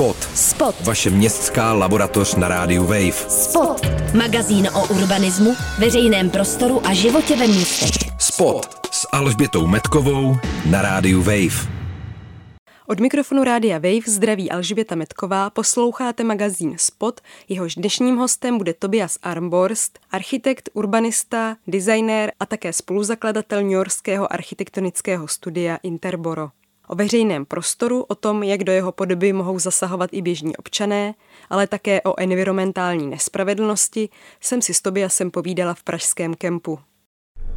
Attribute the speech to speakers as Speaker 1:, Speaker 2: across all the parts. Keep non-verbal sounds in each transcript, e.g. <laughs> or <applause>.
Speaker 1: Spot. Spot. Vaše městská laboratoř na rádiu Wave.
Speaker 2: Spot. Magazín o urbanismu, veřejném prostoru a životě ve městech.
Speaker 1: Spot s Alžbětou Metkovou na rádiu Wave.
Speaker 3: Od mikrofonu Rádia Wave zdraví Alžběta Metková, posloucháte magazín Spot, jehož dnešním hostem bude Tobias Armborst, architekt, urbanista, designér a také spoluzakladatel Yorkského architektonického studia Interboro. O veřejném prostoru, o tom, jak do jeho podoby mohou zasahovat i běžní občané, ale také o environmentální nespravedlnosti, jsem si s Tobiasem povídala v pražském kempu.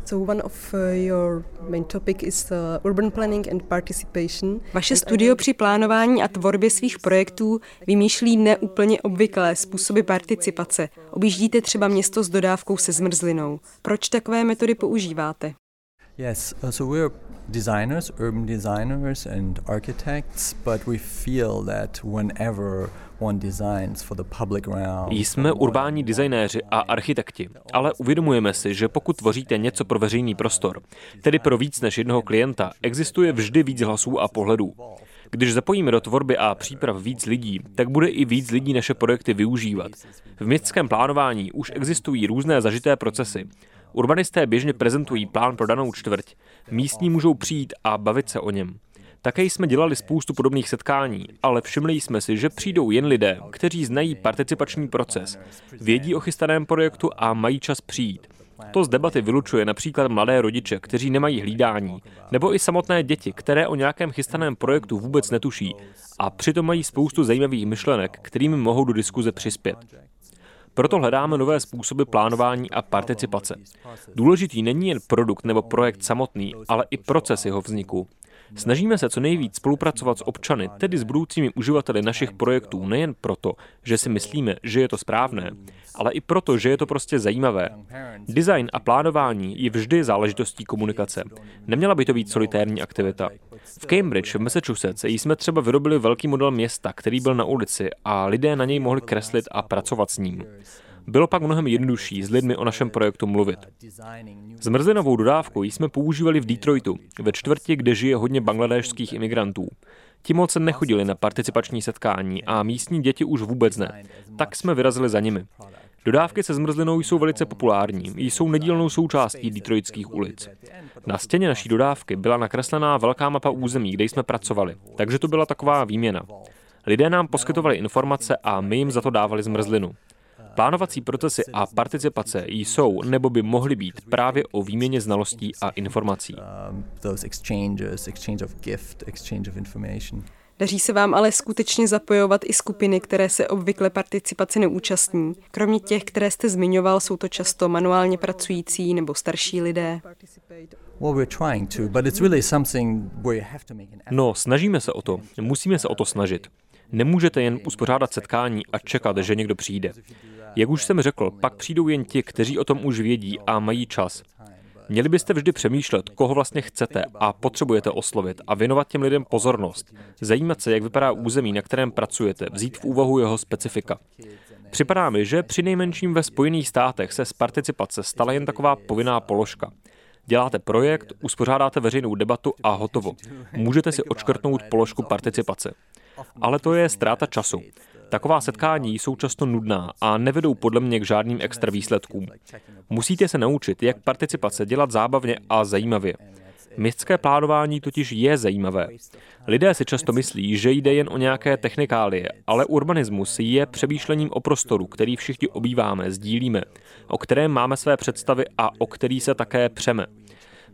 Speaker 3: So one of your main topic is urban planning and participation. Vaše studio při plánování a tvorbě svých projektů vymýšlí neúplně obvyklé způsoby participace. Objíždíte třeba město s dodávkou se zmrzlinou. Proč takové metody používáte?
Speaker 4: Yes, uh, so we're designers, urban designers and architects, but we feel that whenever
Speaker 5: jsme urbání designéři a architekti, ale uvědomujeme si, že pokud tvoříte něco pro veřejný prostor, tedy pro víc než jednoho klienta, existuje vždy víc hlasů a pohledů. Když zapojíme do tvorby a příprav víc lidí, tak bude i víc lidí naše projekty využívat. V městském plánování už existují různé zažité procesy. Urbanisté běžně prezentují plán pro danou čtvrť. Místní můžou přijít a bavit se o něm. Také jsme dělali spoustu podobných setkání, ale všimli jsme si, že přijdou jen lidé, kteří znají participační proces, vědí o chystaném projektu a mají čas přijít. To z debaty vylučuje například mladé rodiče, kteří nemají hlídání, nebo i samotné děti, které o nějakém chystaném projektu vůbec netuší a přitom mají spoustu zajímavých myšlenek, kterými mohou do diskuze přispět. Proto hledáme nové způsoby plánování a participace. Důležitý není jen produkt nebo projekt samotný, ale i proces jeho vzniku. Snažíme se co nejvíc spolupracovat s občany, tedy s budoucími uživateli našich projektů, nejen proto, že si myslíme, že je to správné, ale i proto, že je to prostě zajímavé. Design a plánování je vždy záležitostí komunikace. Neměla by to být solitérní aktivita. V Cambridge v Massachusetts jsme třeba vyrobili velký model města, který byl na ulici a lidé na něj mohli kreslit a pracovat s ním. Bylo pak mnohem jednodušší s lidmi o našem projektu mluvit. Zmrzlinovou dodávku jsme používali v Detroitu, ve čtvrti, kde žije hodně bangladéšských imigrantů. Ti moc nechodili na participační setkání a místní děti už vůbec ne. Tak jsme vyrazili za nimi. Dodávky se zmrzlinou jsou velice populární, jsou nedílnou součástí detroitských ulic. Na stěně naší dodávky byla nakreslená velká mapa území, kde jsme pracovali, takže to byla taková výměna. Lidé nám poskytovali informace a my jim za to dávali zmrzlinu. Plánovací procesy a participace jsou nebo by mohly být právě o výměně znalostí a informací.
Speaker 3: Daří se vám ale skutečně zapojovat i skupiny, které se obvykle participaci neúčastní. Kromě těch, které jste zmiňoval, jsou to často manuálně pracující nebo starší lidé.
Speaker 5: No, snažíme se o to. Musíme se o to snažit. Nemůžete jen uspořádat setkání a čekat, že někdo přijde. Jak už jsem řekl, pak přijdou jen ti, kteří o tom už vědí a mají čas. Měli byste vždy přemýšlet, koho vlastně chcete a potřebujete oslovit a věnovat těm lidem pozornost. Zajímat se, jak vypadá území, na kterém pracujete, vzít v úvahu jeho specifika. Připadá mi, že při nejmenším ve Spojených státech se z participace stala jen taková povinná položka. Děláte projekt, uspořádáte veřejnou debatu a hotovo. Můžete si odškrtnout položku participace. Ale to je ztráta času. Taková setkání jsou často nudná a nevedou podle mě k žádným extra výsledkům. Musíte se naučit, jak participace dělat zábavně a zajímavě. Městské plánování totiž je zajímavé. Lidé si často myslí, že jde jen o nějaké technikálie, ale urbanismus je přemýšlením o prostoru, který všichni obýváme, sdílíme, o kterém máme své představy a o který se také přeme.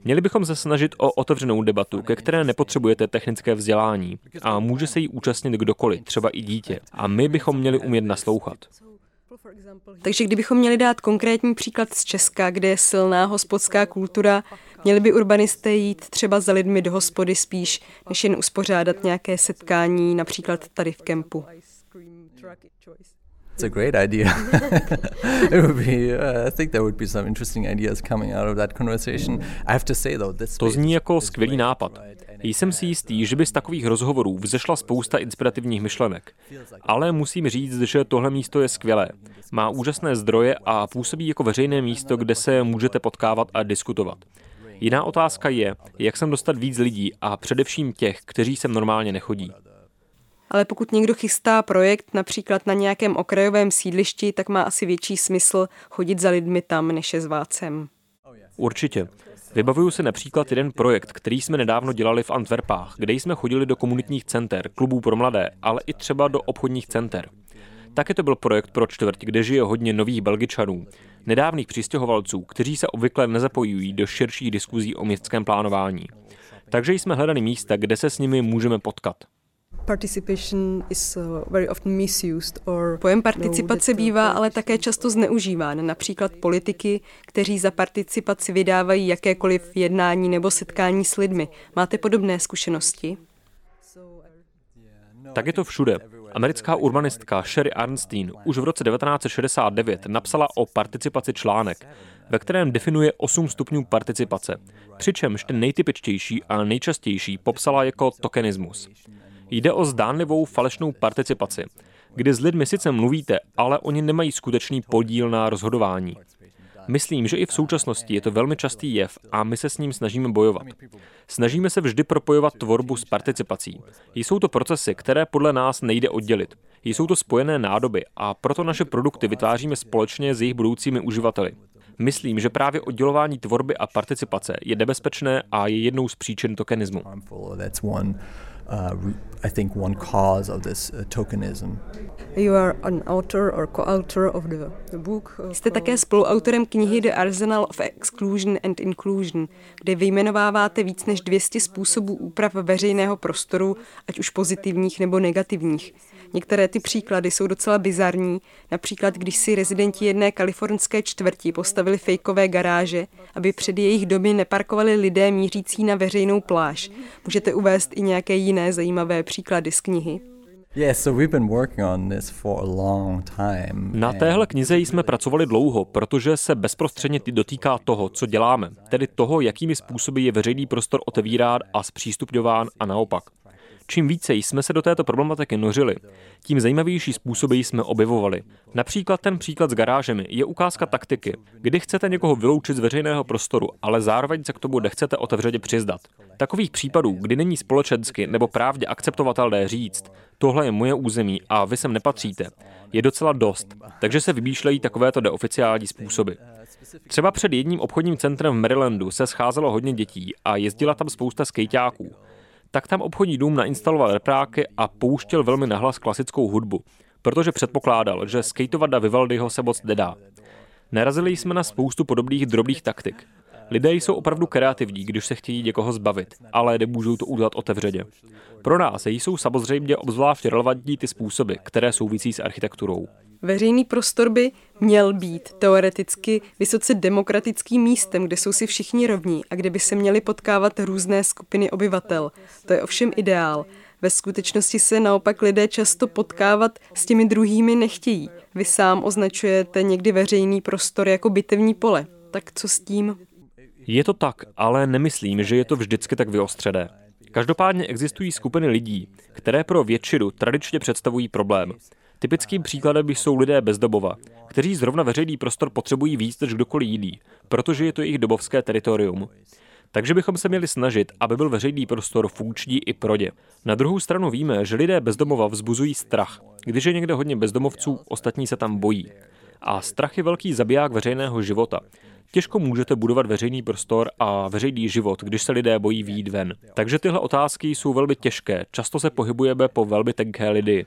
Speaker 5: Měli bychom se snažit o otevřenou debatu, ke které nepotřebujete technické vzdělání a může se jí účastnit kdokoliv, třeba i dítě. A my bychom měli umět naslouchat.
Speaker 3: Takže kdybychom měli dát konkrétní příklad z Česka, kde je silná hospodská kultura, měli by urbanisté jít třeba za lidmi do hospody spíš, než jen uspořádat nějaké setkání, například tady v kempu.
Speaker 4: It's a great idea. <laughs> it would be, uh, I think there would be some interesting ideas coming out of that conversation. I have to say though, this
Speaker 5: To zní jako skvělý nápad. Jsem si jistý, že by z takových rozhovorů vzešla spousta inspirativních myšlenek. Ale musím říct, že tohle místo je skvělé. Má úžasné zdroje a působí jako veřejné místo, kde se můžete potkávat a diskutovat. Jiná otázka je, jak sem dostat víc lidí a především těch, kteří sem normálně nechodí.
Speaker 3: Ale pokud někdo chystá projekt například na nějakém okrajovém sídlišti, tak má asi větší smysl chodit za lidmi tam, než je zvácem.
Speaker 5: Určitě. Vybavuju si například jeden projekt, který jsme nedávno dělali v Antwerpách, kde jsme chodili do komunitních center, klubů pro mladé, ale i třeba do obchodních center. Také to byl projekt pro čtvrť, kde žije hodně nových Belgičanů, nedávných přistěhovalců, kteří se obvykle nezapojují do širších diskuzí o městském plánování. Takže jsme hledali místa, kde se s nimi můžeme potkat.
Speaker 3: Uh, Pojem participace bývá ale také často zneužíván, například politiky, kteří za participaci vydávají jakékoliv jednání nebo setkání s lidmi. Máte podobné zkušenosti?
Speaker 5: Tak je to všude. Americká urbanistka Sherry Arnstein už v roce 1969 napsala o participaci článek, ve kterém definuje 8 stupňů participace, přičemž ten nejtypičtější a nejčastější popsala jako tokenismus. Jde o zdánlivou falešnou participaci, kdy s lidmi sice mluvíte, ale oni nemají skutečný podíl na rozhodování. Myslím, že i v současnosti je to velmi častý jev a my se s ním snažíme bojovat. Snažíme se vždy propojovat tvorbu s participací. Jsou to procesy, které podle nás nejde oddělit. Jsou to spojené nádoby a proto naše produkty vytváříme společně s jejich budoucími uživateli. Myslím, že právě oddělování tvorby a participace je nebezpečné a je jednou z příčin tokenismu. Uh, I think one cause of this uh, tokenism.
Speaker 3: You are an author or co-author of the, the book. Uh, Jste také spoluautorem knihy The Arsenal of Exclusion and Inclusion, kde vyjmenováváte víc než 200 způsobů úprav veřejného prostoru, ať už pozitivních nebo negativních. Některé ty příklady jsou docela bizarní, například když si rezidenti jedné kalifornské čtvrti postavili fejkové garáže, aby před jejich domy neparkovali lidé mířící na veřejnou pláž. Můžete uvést i nějaké jiné zajímavé příklady z knihy?
Speaker 5: Na téhle knize jsme pracovali dlouho, protože se bezprostředně dotýká toho, co děláme, tedy toho, jakými způsoby je veřejný prostor otevírán a zpřístupňován a naopak. Čím více jsme se do této problematiky nořili, tím zajímavější způsoby jsme objevovali. Například ten příklad s garážemi je ukázka taktiky, kdy chcete někoho vyloučit z veřejného prostoru, ale zároveň se k tomu nechcete otevřeně přizdat. Takových případů, kdy není společensky nebo právně akceptovatelné říct, tohle je moje území a vy sem nepatříte, je docela dost, takže se vymýšlejí takovéto neoficiální způsoby. Třeba před jedním obchodním centrem v Marylandu se scházelo hodně dětí a jezdila tam spousta skejťáků tak tam obchodní dům nainstaloval repráky a pouštěl velmi nahlas klasickou hudbu, protože předpokládal, že skateovat na Vivaldiho se moc nedá. Narazili jsme na spoustu podobných drobných taktik. Lidé jsou opravdu kreativní, když se chtějí někoho zbavit, ale nemůžou to udělat otevřeně. Pro nás jsou samozřejmě obzvlášť relevantní ty způsoby, které souvisí s architekturou.
Speaker 3: Veřejný prostor by měl být teoreticky vysoce demokratickým místem, kde jsou si všichni rovní a kde by se měly potkávat různé skupiny obyvatel. To je ovšem ideál. Ve skutečnosti se naopak lidé často potkávat s těmi druhými nechtějí. Vy sám označujete někdy veřejný prostor jako bitevní pole. Tak co s tím?
Speaker 5: Je to tak, ale nemyslím, že je to vždycky tak vyostřené. Každopádně existují skupiny lidí, které pro většinu tradičně představují problém. Typickým příkladem jsou lidé bezdomova, kteří zrovna veřejný prostor potřebují víc než kdokoliv jiný, protože je to jejich dobovské teritorium. Takže bychom se měli snažit, aby byl veřejný prostor funkční i pro ně. Na druhou stranu víme, že lidé bezdomova vzbuzují strach. Když je někde hodně bezdomovců, ostatní se tam bojí. A strach je velký zabiják veřejného života. Těžko můžete budovat veřejný prostor a veřejný život, když se lidé bojí výjít ven. Takže tyhle otázky jsou velmi těžké. Často se pohybujeme po velmi tenké lidi.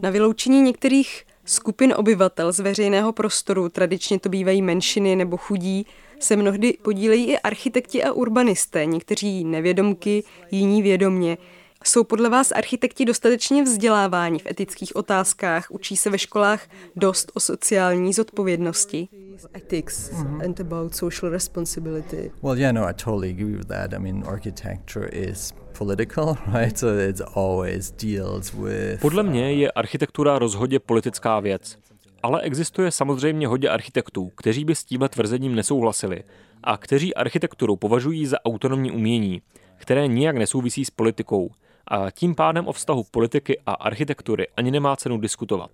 Speaker 3: Na vyloučení některých skupin obyvatel z veřejného prostoru, tradičně to bývají menšiny nebo chudí, se mnohdy podílejí i architekti a urbanisté, někteří nevědomky, jiní vědomně. Jsou podle vás architekti dostatečně vzděláváni v etických otázkách? Učí se ve školách dost o sociální zodpovědnosti? Ethics mm-hmm. and about social responsibility.
Speaker 4: Well, yeah, no, I totally agree with that. I mean, architecture is political, <laughs> right? So it always deals with...
Speaker 5: Podle mě je architektura rozhodně politická věc. Ale existuje samozřejmě hodně architektů, kteří by s tímhle tvrzením nesouhlasili a kteří architekturu považují za autonomní umění, které nijak nesouvisí s politikou a tím pádem o vztahu politiky a architektury ani nemá cenu diskutovat.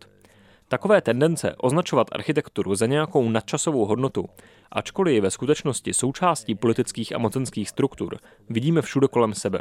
Speaker 5: Takové tendence označovat architekturu za nějakou nadčasovou hodnotu, ačkoliv je ve skutečnosti součástí politických a mocenských struktur, vidíme všude kolem sebe.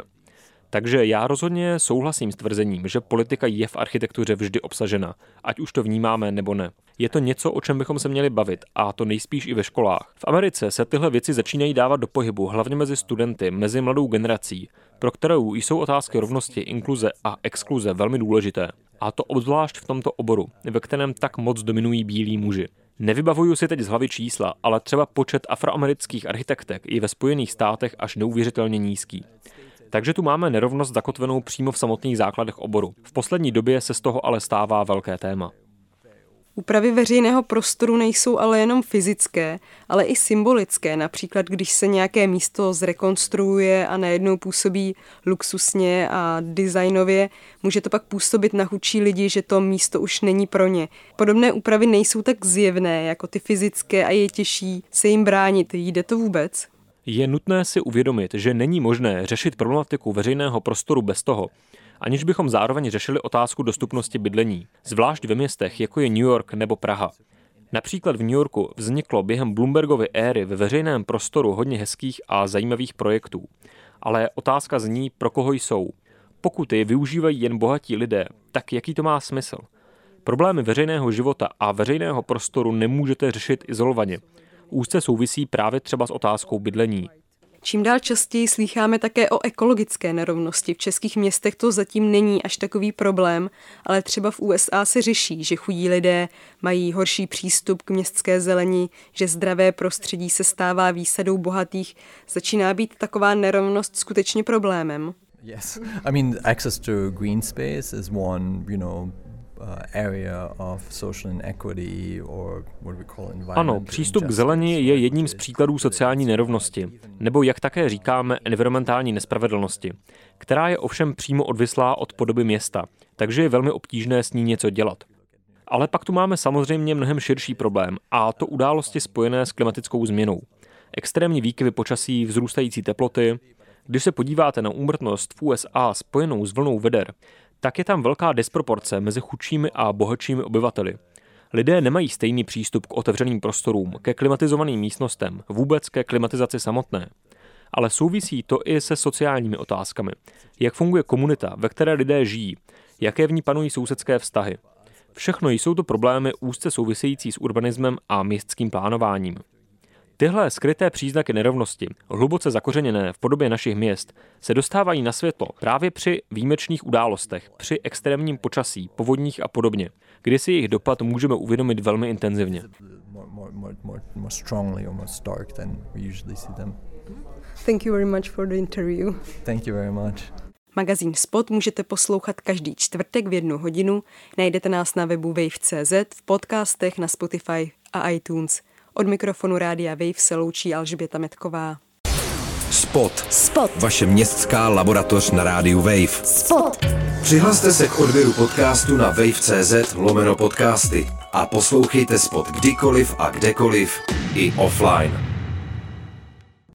Speaker 5: Takže já rozhodně souhlasím s tvrzením, že politika je v architektuře vždy obsažena, ať už to vnímáme nebo ne. Je to něco, o čem bychom se měli bavit, a to nejspíš i ve školách. V Americe se tyhle věci začínají dávat do pohybu, hlavně mezi studenty, mezi mladou generací, pro kterou jsou otázky rovnosti, inkluze a exkluze velmi důležité. A to obzvlášť v tomto oboru, ve kterém tak moc dominují bílí muži. Nevybavuju si teď z hlavy čísla, ale třeba počet afroamerických architektek je ve Spojených státech až neuvěřitelně nízký. Takže tu máme nerovnost zakotvenou přímo v samotných základech oboru. V poslední době se z toho ale stává velké téma.
Speaker 3: Úpravy veřejného prostoru nejsou ale jenom fyzické, ale i symbolické. Například, když se nějaké místo zrekonstruuje a najednou působí luxusně a designově, může to pak působit na chudší lidi, že to místo už není pro ně. Podobné úpravy nejsou tak zjevné jako ty fyzické a je těžší se jim bránit. Jde to vůbec?
Speaker 5: Je nutné si uvědomit, že není možné řešit problematiku veřejného prostoru bez toho, aniž bychom zároveň řešili otázku dostupnosti bydlení, zvlášť ve městech, jako je New York nebo Praha. Například v New Yorku vzniklo během Bloombergovy éry ve veřejném prostoru hodně hezkých a zajímavých projektů. Ale otázka zní, pro koho jsou. Pokud je využívají jen bohatí lidé, tak jaký to má smysl? Problémy veřejného života a veřejného prostoru nemůžete řešit izolovaně. Úzce souvisí právě třeba s otázkou bydlení.
Speaker 3: Čím dál častěji slýcháme také o ekologické nerovnosti. V českých městech to zatím není až takový problém, ale třeba v USA se řeší, že chudí lidé mají horší přístup k městské zelení, že zdravé prostředí se stává výsadou bohatých. Začíná být taková nerovnost skutečně problémem.
Speaker 4: Yes, I mean access to green space is one, you know,
Speaker 5: ano, přístup k zelení je jedním z příkladů sociální nerovnosti, nebo jak také říkáme, environmentální nespravedlnosti, která je ovšem přímo odvislá od podoby města, takže je velmi obtížné s ní něco dělat. Ale pak tu máme samozřejmě mnohem širší problém, a to události spojené s klimatickou změnou. Extrémní výkyvy počasí, vzrůstající teploty. Když se podíváte na úmrtnost v USA spojenou s vlnou veder, tak je tam velká disproporce mezi chudšími a bohatšími obyvateli. Lidé nemají stejný přístup k otevřeným prostorům, ke klimatizovaným místnostem, vůbec ke klimatizaci samotné. Ale souvisí to i se sociálními otázkami. Jak funguje komunita, ve které lidé žijí, jaké v ní panují sousedské vztahy. Všechno jsou to problémy úzce související s urbanismem a městským plánováním. Tyhle skryté příznaky nerovnosti, hluboce zakořeněné v podobě našich měst, se dostávají na světlo právě při výjimečných událostech, při extrémním počasí, povodních a podobně, kdy si jejich dopad můžeme uvědomit velmi intenzivně.
Speaker 3: Thank you very much for the interview.
Speaker 4: Thank you very much.
Speaker 3: Magazín Spot můžete poslouchat každý čtvrtek v jednu hodinu. Najdete nás na webu wave.cz, v podcastech na Spotify a iTunes. Od mikrofonu Rádia Wave se loučí Alžběta Metková.
Speaker 1: Spot. Spot. Vaše městská laboratoř na rádiu Wave.
Speaker 2: Spot.
Speaker 1: Přihlaste se k odběru podcastu na wave.cz lomeno podcasty a poslouchejte Spot kdykoliv a kdekoliv i offline.